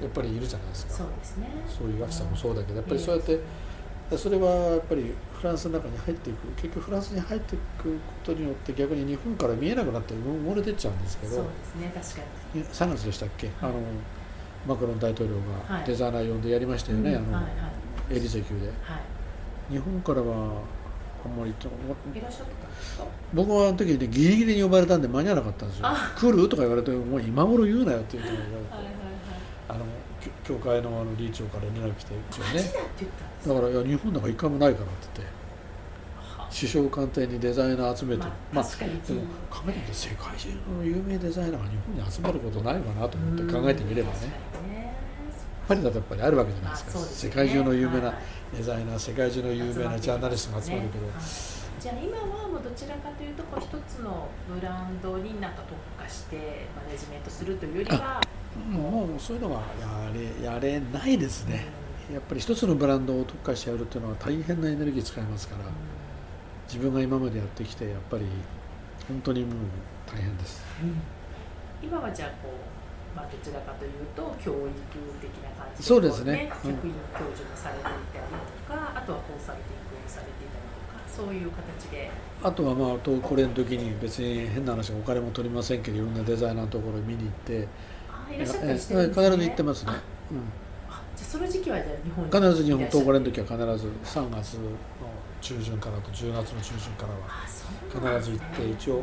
やっぱりいるじゃないですか、そうですね。そういう学者もそうだけどやっぱりそうやってそれはやっぱりフランスの中に入っていく。結局フランスに入っていくことによって逆に日本から見えなくなって埋もれてっちゃうんですけどそうですね確かに。3月でしたっけ、あのマクロン大統領がデザイナー呼んでやりましたよね、あの、エリゼ級で、日本からはあんまりいらっしゃってたんですか僕はあの時にギリギリに呼ばれたんで間に合わなかったんですよ「来る?」とか言われて「もう今頃言うなよ」って言ってあの教会のあの理事長から連絡来て一応ね。だか？らいや日本なんか一回もないからって言って。首相官邸にデザイナー集めて、まあ、でも考えてみて世界中の有名デザイナーが日本に集まることないかなと思って考えてみればね。パリだとやっぱりあるわけじゃないですか、ね、世界中の有名なデザイナー、世界中の有名なジャーナリストが集まるけど、ね、じゃあ今はもうどちらかというとこう一つのブランドになんか特化してマネジメントするというよりはもうそういうのはやれやれないですね、うん、やっぱり一つのブランドを特化してやるっていうのは大変なエネルギー使いますから、うん、自分が今までやってきてやっぱり本当にもう大変です、うん、今はじゃあこうまあ、どちらかというと教育的な感じで、そうですね、客員教授もされていたりとか、あとはコンサルティングをされていたりとかそういう形で。あとはまあこれの時に別に変な話お金も取りませんけどいろんなデザイナーのところに見に行って。あいらっしゃったりしてるんですね。必ず行ってますね、うん、じゃその時期はじゃ日本に。必ず日本東これの時は必ず3月の中旬からと10月の中旬からは必ず行って一応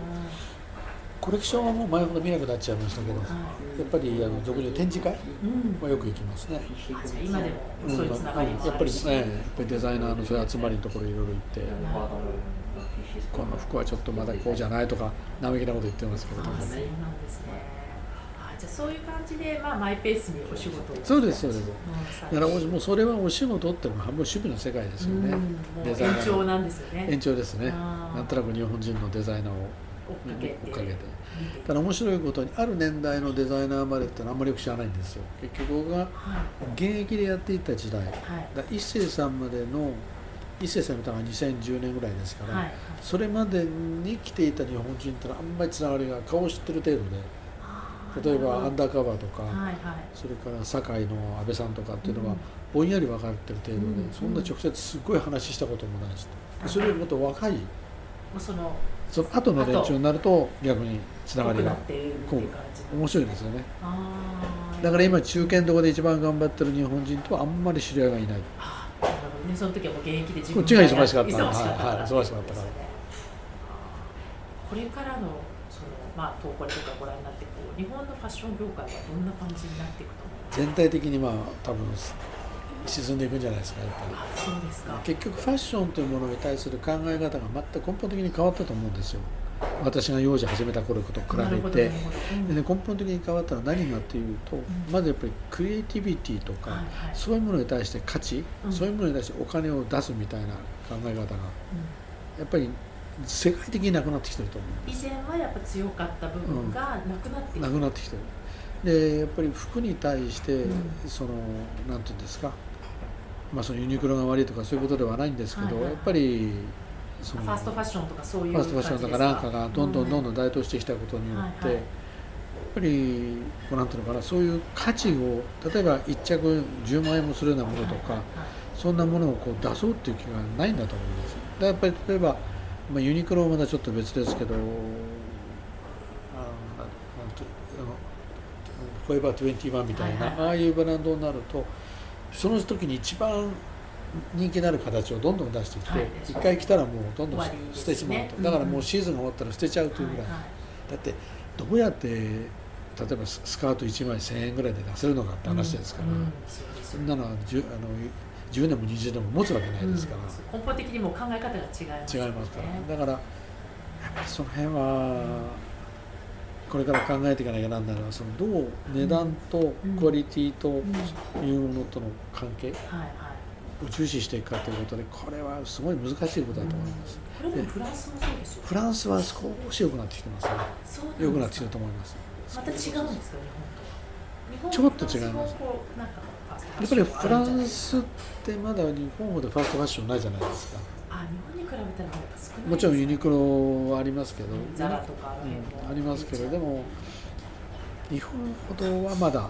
コレクションはもう前ほど見なくなっちゃいましたけど、やっぱりあの俗に展示会はよく行きますね。今でもそういうつながりもやっぱりね、やっぱりデザイナーのそういう集まりのところいろいろ行って、この服はちょっとまだこうじゃないとか生意気なこと言ってますけれども、ね。そうなんですね。じゃあそういう感じで、まあ、マイペースにお仕事を。そうですそうです。うんだからもうそれはお仕事っていうのは半分趣味の世界ですよね、延長なんですよね。延長ですね。なんとなく日本人のデザイナーを追っかけて。追っかけてただ面白いことにある年代のデザイナーまでってのはあんまりよく知らないんですよ。結局僕がはい。現役でやっていた時代はい。だ一星さんまでの一星さんのたのが2010年ぐらいですから、はい。それまでに来ていた日本人ってのはあんまりつながりが顔を知ってる程度で例えばアンダーカバーとか、はいはい。それから堺の安倍さんとかっていうのはうん。ぼんやり分かってる程度で、うんそんな直接すごい話したこともないしそれよりもっと若いそのその後の連中になると逆につながりが濃くなっているっていう感じ。面白いですよね。だから今中堅どこで一番頑張ってる日本人とはあんまり知り合いがいない。ね。その時はもう現役で自こっちが忙しかった忙しかったから。はいはい。忙しかったから。これからのそのまあ投稿とかご覧になってこう日本のファッション業界はどんな感じになっていくと思いますか？全体的にまあ多分沈んでいくんじゃないですかやっぱり。ですか。結局ファッションというものに対する考え方が全く根本的に変わったと思うんですよ。私が幼児始めた頃と比べて。うん。で、ね、根本的に変わったのは何かというと、まずやっぱりクリエイティビティとか、はいはい。そういうものに対して価値、うん。そういうものに対してお金を出すみたいな考え方がうん。やっぱり世界的になくなってきてると思う。以前はやっぱ強かった部分がなくなっている、なくなってきてる。でやっぱり服に対して、うん。そのなんていうんですかまあそのユニクロが悪いとかそういうことではないんですけど、はいはい。はいやっぱりそのファーストファッションとかそういうファーストファッションとかなんかがどんどんどんどんん台頭してきたことによって、はいはい。やっぱりこうなんていうのかなそういう価値を例えば1着10万円もするようなものとか、はいそんなものをこう出そうっていう気がないんだと思います。だやっぱり例えば、まあ、ユニクロはまだちょっと別ですけど、フォーエバー21みたいな、はいはいはい。ああいうブランドになるとその時に一番人気になる形をどんどん出してきて、はい。一回来たらもうどんどん捨てちまうと、うんだからもうシーズンが終わったら捨てちゃうというぐらい、はいはい。だってどうやって例えばススカート1枚1000円ぐらいで出せるのかって話ですから、うん。うんそんなのは 10, あの10年も20年も持つわけないですから、うん。根本的にもう考え方が違いますよね。違いますから、だからその辺はこれから考えていかなきゃなんないのはそのどう値段とクオリティというものとの関係を重視していくかということでこれはすごい難しいことだと思います、これでもフランスもそうですよフランスは少し良くなってきてますね。良くなってきてると思います。また違うんですか日本とちょっと違います。やっぱりフランあスってまだ日本ほどファーストファッションないじゃないですか日本に比べたら少ないもちろんユニククロはありますけど、ザラとか。あうんありますけれども日本ほどはまだ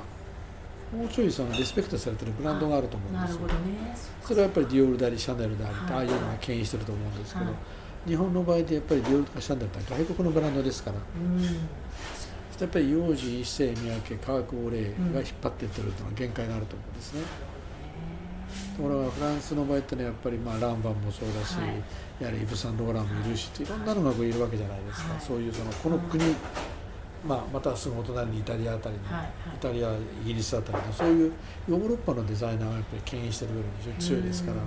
もうちょいそのリスペクトされてるブランドがあると思うんですよ。ね。それはやっぱりディオールでありシャネルでありとはい。ああいうのが牽引してると思うんですけど、はい。日本の場合でやっぱりディオールとかシャネルって外国のブランドですから。うん。やっぱり幼児一世三宅化学オレーが引っ張っていってるというのは限界があると思うんですね。ところがフランスの場合ってねやっぱりまあランバンもそうだし、はい。やはりイヴ・サンローランもいるし、い、ろんなのがこういるわけじゃないですか、はい。そういうそのこの国、まあ、またすぐお隣にイタリアあたりに、はい。はいイタリアイギリスあたりのそういうヨーロッパのデザイナーがやっぱり牽引してる部分非常に強いですから、うん。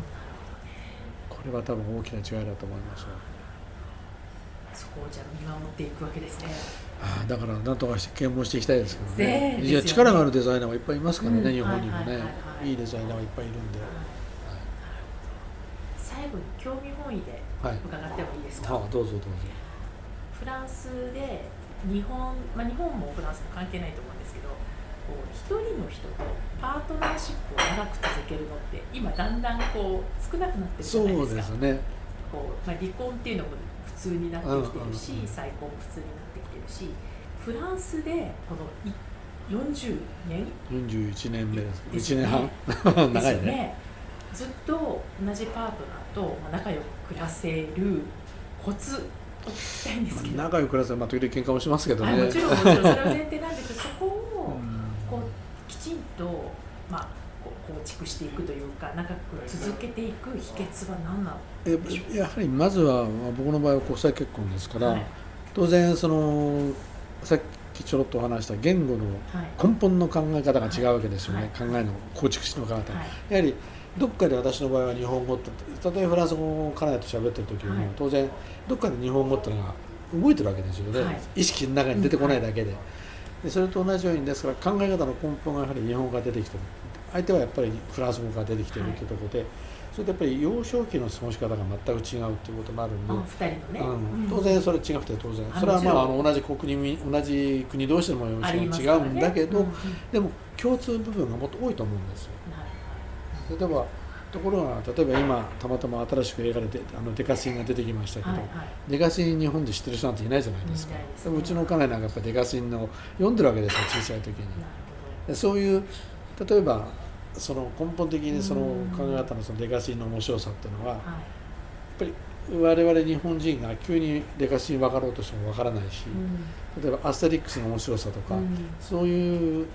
これは多分大きな違いだと思いますよ。そこをじゃあ見守っていくわけですねああだからなんとかして啓蒙していきたいですけどね。いや力があるデザイナーはいっぱいいますからね、うん日本にもね、はいはいはいはい。いいデザイナーはいっぱいいるんで、最後に興味本位ではい、伺ってもいいですか、はあ、どうぞどうぞ。フランスで日本、まあ、日本もフランスも関係ないと思うんですけどこう一人の人とパートナーシップを長く続けるのって今だんだんこう少なくなってるじゃないそうですか。ですね。こう、まあ、離婚っていうのも普通になってきてるし、うんうんうん。再婚も普通になしフランスでこのい40年？41年目。ですです1年ね半 長いね。よね。ずっと同じパートナーとまあ仲良く暮らせるコツを聞きたいんですけど、まあ仲良く暮らせば、まあ、時々喧嘩もしますけどね。はい、もちろんもちろんそれは前提なんですけどそこを うん。こうきちんと、まあ、構築していくというか長く続けていく秘訣は何なのえやはりまずはまあ僕の場合は国際結婚ですから、はい当然そのさっきちょろっとお話した言語のはい。根本の考え方が違うわけですよね、はい。考えの構築しの方、はい。やはりどっかで私の場合は日本語って例えばフランス語を家内と喋ってる時も、はい。当然どっかで日本語ってのが動いてるわけですよね、はい。意識の中に出てこないだけで、でそれと同じようにですから考え方の根本がやはり日本語が出てきてる。相手はやっぱりフランス語が出てきてるというところで、はい、それとやっぱり幼少期の過ごし方が全く違うっていうこともあるんで、ね。うん、当然それ違くて当然。それはまああの同じ国に同じ国同士でももちろん違うんだけど、ね。うんうん、でも共通部分がもっと多いと思うんですよ。例えばところが例えば今たまたま新しく映画であのデカシンが出てきましたけど、はいはい、デカシン日本で知ってる人なんていないじゃないですか、でもうちの家内なんかやっぱデカシンの読んでるわけですよ小さい時に。そういう例えばその根本的にその考え方のそのデカシンの面白さっていうのは、やっぱり我々日本人が急にデカシン分かろうとしても分からないし、例えばアステリックスの面白さとか、そういう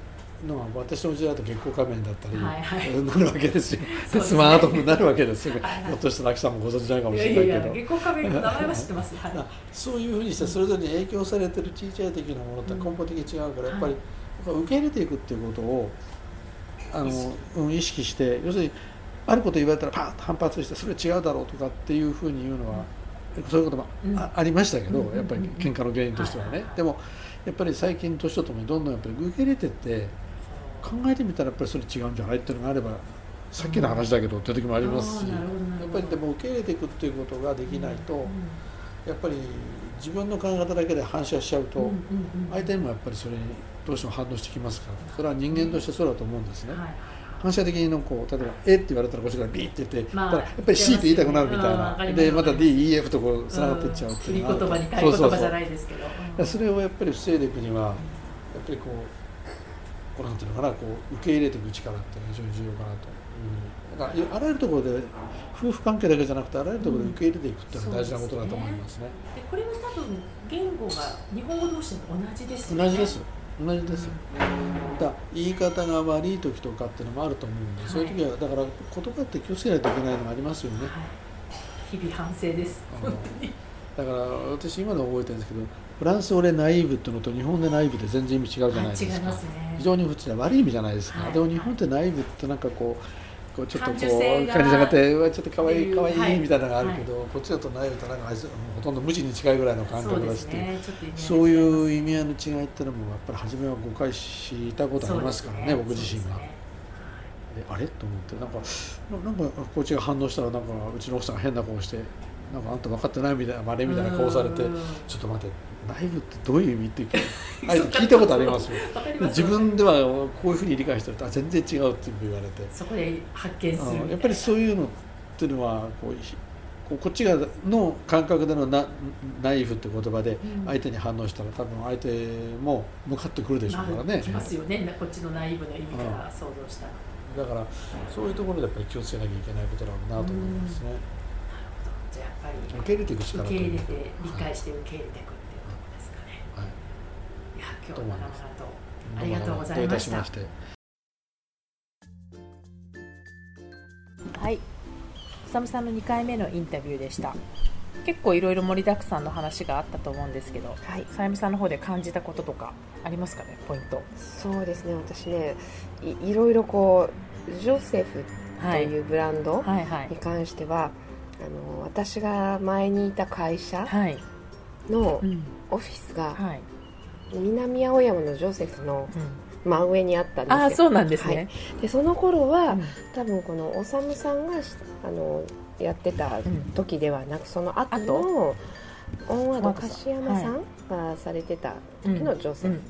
のは私の時代だと月光仮面だったり、なるわけですよ。スマートフォンになるわけですよ。ひょっとしたら秋さんもご存知ないかもしれないけど。月光仮面の名前は知ってます。はい、そういうふうにしてそれぞれに影響されてる小さい的なものって根本的に違うから、やっぱり、受け入れていくっていうことをあの、うん、意識して要するにあること言われたらパッと反発してそれ違うだろうとかっていうふうに言うのは、そういうこともあ,、ありましたけど、やっぱり喧嘩の原因としてはね。でもやっぱり最近年とともにどんどんやっぱり受け入れてって考えてみたらやっぱりそれ違うんじゃないっていうのがあればさっきの話だけどって時もありますし、やっぱりでも受け入れていくっていうことができないと、やっぱり自分の考え方だけで反射しちゃうと、相手にもやっぱりそれにどうしても反応してきますからそれは人間としてそうだと思うんですね。反射的にのこう例えば「え」って言われたらこっちからビーって言って、まあ、やっぱり「C」って言いたくなるみたいな、でまた DEF とこうつながっていっちゃうっていうのは、言葉じゃないですけど。それをやっぱり防いでいくにはやっぱりこうこうなんていうのかなこう受け入れていく力っていうのは非常に重要かなとだからあらゆるところで夫婦関係だけじゃなくてあらゆるところで受け入れていくっていうのは大事なことだと思いますね。で、ね、これは多分言語が日本語同士でも同じです。よね。同じです。同じです、うん、だ言い方が悪い時とかっていうのもあると思うんで、はい、そういう時はだから言葉って気をつけないといけないのがありますよね、はい、日々反省です。だから私今で覚えてるんですけどフランス語でナイーブっていうのと日本でナイーブって全然意味違うじゃないですか、はいね、非常に普通悪い意味じゃないですか、はい、でも日本ってナイーブってなんかこうこうちょっとこう感じがってうわちょっと可愛い可愛いみたいなのがあるけど、はい、こっちだとナイーブってなんかほとんど無知に近いぐらいの感覚がして、ね、そういう意味合いの違いっていうのもやっぱり初めは誤解したことありますからね、ね、僕自身が。あれ？と思ってなんかなんかこっちが反応したらなんかうちの奥さんが変な顔してなんかあんた分かってないみたいなまれみたいな顔されてちょっと待ってライブってどういう意味ってあ 聞いたことありますよ。自分ではこういうふうに理解してるとあ全然違うって言われて。そこで発見するやっぱりそういうのっていうのはこうこっちがの感覚でのナナイフって言葉で相手に反応したら多分相手も向かってくるでしょうからね。きますよね。こっちのナイフの意味から想像したら。だからそういうところでやっぱり気をつけなきゃいけないことだろうなと思いますね。なるほど。じゃあやっぱり受け入れていく力受け入れて理解して受け入れていく今日長々とありがとうございました。はい、さむさんの2回目のインタビューでした。結構いろいろ盛りだくさんの話があったと思うんですけど、はい、さゆみさんの方で感じたこととかありますかね、ポイント。そうですね、私ね、いいろいろこうジョセフというブランドに関しては、あの私が前にいた会社のオフィスが、はい南青山のジョセフの真上にあったんですよ、あそうなんですね、はい、でその頃は、うん、多分この修さんがあのやってた時ではなく、その後のオンワード樫山さんがされてた時のジョセフ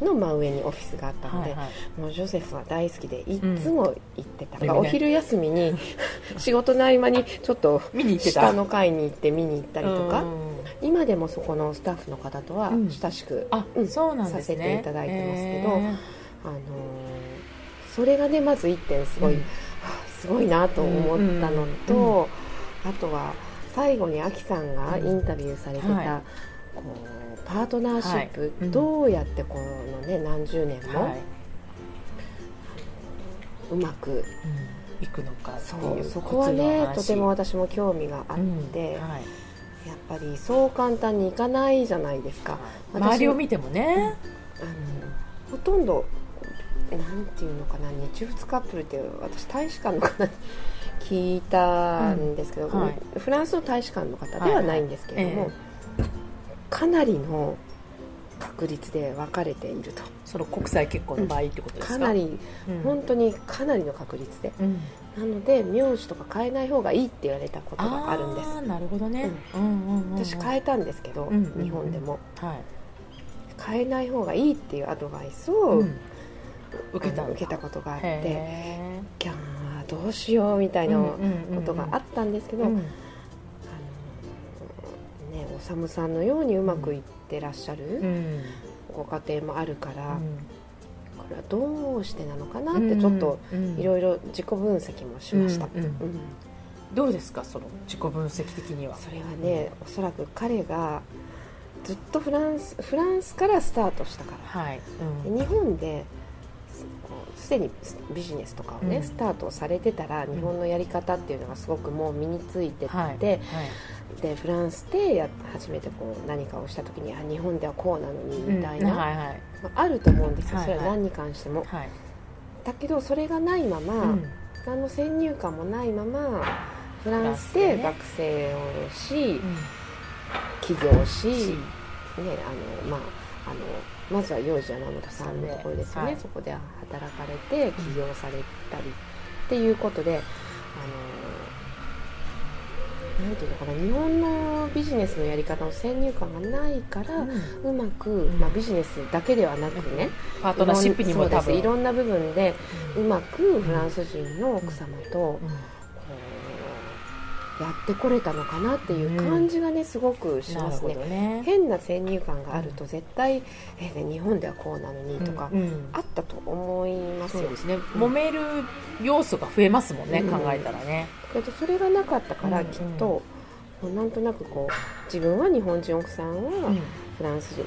の真上にオフィスがあったので、はいはい、もうジョセフは大好きでいつも行ってた、うん、お昼休みに 仕事の合間にちょっと下の階に行って見に行ったりとか、今でもそこのスタッフの方とは親しく、うん、させていただいてますけど、あのー、それがねまず1点すごい、うん、すごいなと思ったのと、あとは最後にアキさんがインタビューされてた、はいこうパートナーシップ、どうやってこのね何十年も、はい、うまく、いくのかそうそこはねとても私も興味があって、うん。はい、やっぱりそう簡単にいかないじゃないですか。周りを見てもね、あのほとんどなんていうのかな日仏カップルって私大使館の方に聞いたんですけど、うん。はい、フランスの大使館の方ではないんですけれども、はいええかなりの確率で分かれていると。その国際結婚の場合ってことですか、かなり、うん。本当にかなりの確率で。うん。なので名字とか変えない方がいいって言われたことがあるんです。なるほどね、うん。うんうんうん私変えたんですけど、うんうんうん。日本でも。はい。変えない方がいいっていうアドバイスを、うん。受けた受けたことがあってへキャンどうしようみたいなこーとがあったんですけど、うんあのねおさむさんのようにうまくいってらっしゃうるん。ご家庭もあるから、うん。これはどうしてなのかなってちょっといろいろ自己分析もしました、うんうんうん。どうですかその自己分析的には？それはねおそらく彼がずっとフランスフランスからスタートしたから。はい、で日本ですでにビジネスとかをね、うん。スタートされてたら日本のやり方っていうのがすごくもう身についてて、はい。はいでフランスでや初めてこう何かをした時にあ日本ではこうなのにみたいな、うん。はいはい。まあ、あると思うんですよ、はいはい。それは何に関しても、はい。だけどそれがないまま、うん。何の先入観もないままフランスで学生をし、うん。起業し、し。ねあのまあ、あのまずは幼児山本さんのところですよね、はい。そこで働かれて起業されたりっていうことで、あのなんていうのかな日本のビジネスのやり方の先入観がないから、うまく、んまあ、ビジネスだけではなくね、パートナーシップにもいろん多分いろんな部分でううまくフランス人の奥様と、こうん。うやってこれたのかなっていう感じがねすごくしますね。どね。変な先入観があると絶対、えーね日本ではこうなのにとか、うんうん。あったと思いますよ。そうですね。揉める要素が増えますもんね、うん。考えたらね、けどそれがなかったからうんきっと、こうなんとなくこう自分は日本人奥さんはうん。フランス人、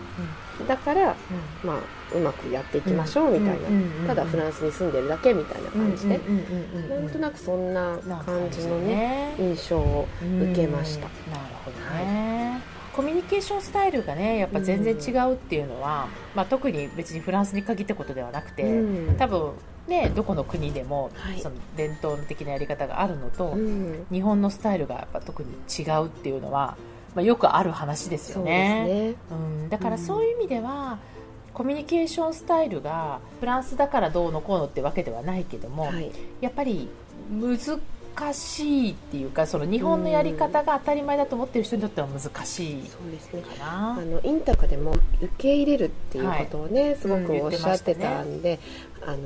だから、まあ、うまくやっていきましょうみたいな、ただフランスに住んでるだけみたいな感じで、なんとなくそんな感じのね印象を受けました。うん。なるほどね、コミュニケーションスタイルがねやっぱ全然違うっていうのは、まあ、特に別にフランスに限ったことではなくて、うん。多分ねどこの国でも、はい。その伝統的なやり方があるのと、うん。日本のスタイルがやっぱ特に違うっていうのは、まあ、よくある話ですよね。ね。うん、だからそういう意味では、コミュニケーションスタイルがフランスだからどうのこうのってわけではないけども、はい、やっぱり難しいっていうかその日本のやり方が当たり前だと思ってる人にとっては難しいそうですね。あ。のインタカでも受け入れるっていうことをね、すごくうんおっしゃってたんで、あの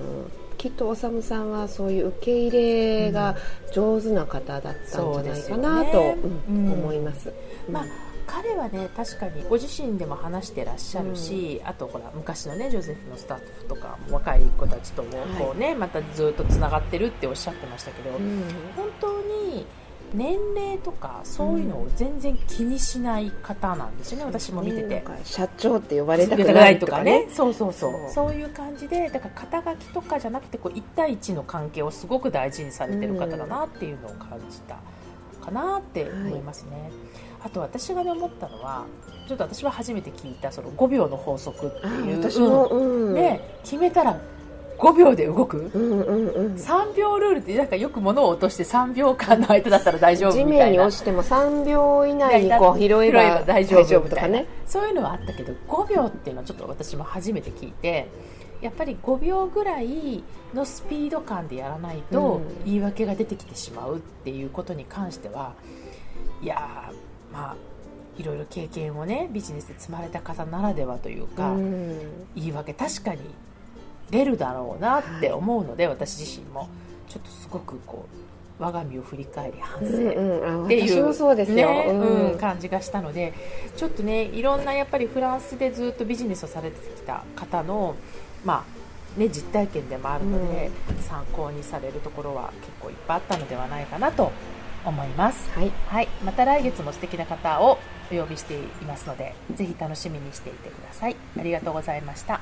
きっとおさむさんはそういう受け入れが上手な方だったんじゃないかなと、思います。まあ彼はね確かにご自身でも話してらっしゃるし、あとほら昔のねジョゼフのスタッフとか若い子たちともこうね、またずっとつながってるっておっしゃってましたけど、うん。本当に年齢とかそういうのを全然気にしない方なんですよね、私も見てて。社長って呼ばれたく出ないとかね。そうそうそうそう。そういう感じでだから肩書きとかじゃなくてこう1対1の関係をすごく大事にされてる方だなっていうのを感じたかなって思いますね、あと私がね思ったのはちょっと私は初めて聞いたその5秒の法則ってあいううん。で決めたら5秒で動く？うんうんうん。3秒ルールってなんかよく物を落として3秒間の間だったら大丈夫地みたいな。面に落ちても3秒以内にこう拾えば大丈夫とかね。そういうのはあったけど5秒っていうのはちょっと私も初めて聞いてやっぱり5秒ぐらいのスピード感でやらないとうん。言い訳が出てきてしまうっていうことに関してはいやーまあいろいろ経験をねビジネスで積まれた方ならではというか、うん。言い訳確かに出るだろうなって思うので、私自身も。ちょっとすごくこう我が身を振り返り反省っていう私もそうですよ。ねうん。うん感じがしたのでちょっとねいろんなやっぱりフランスでずっとビジネスをされてきた方の、まあね、実体験でもあるので、参考にされるところは結構いっぱいあったのではないかなと思います、はい。はい、また来月も素敵な方をお呼びしていますのでぜひ楽しみにしていてください。ありがとうございました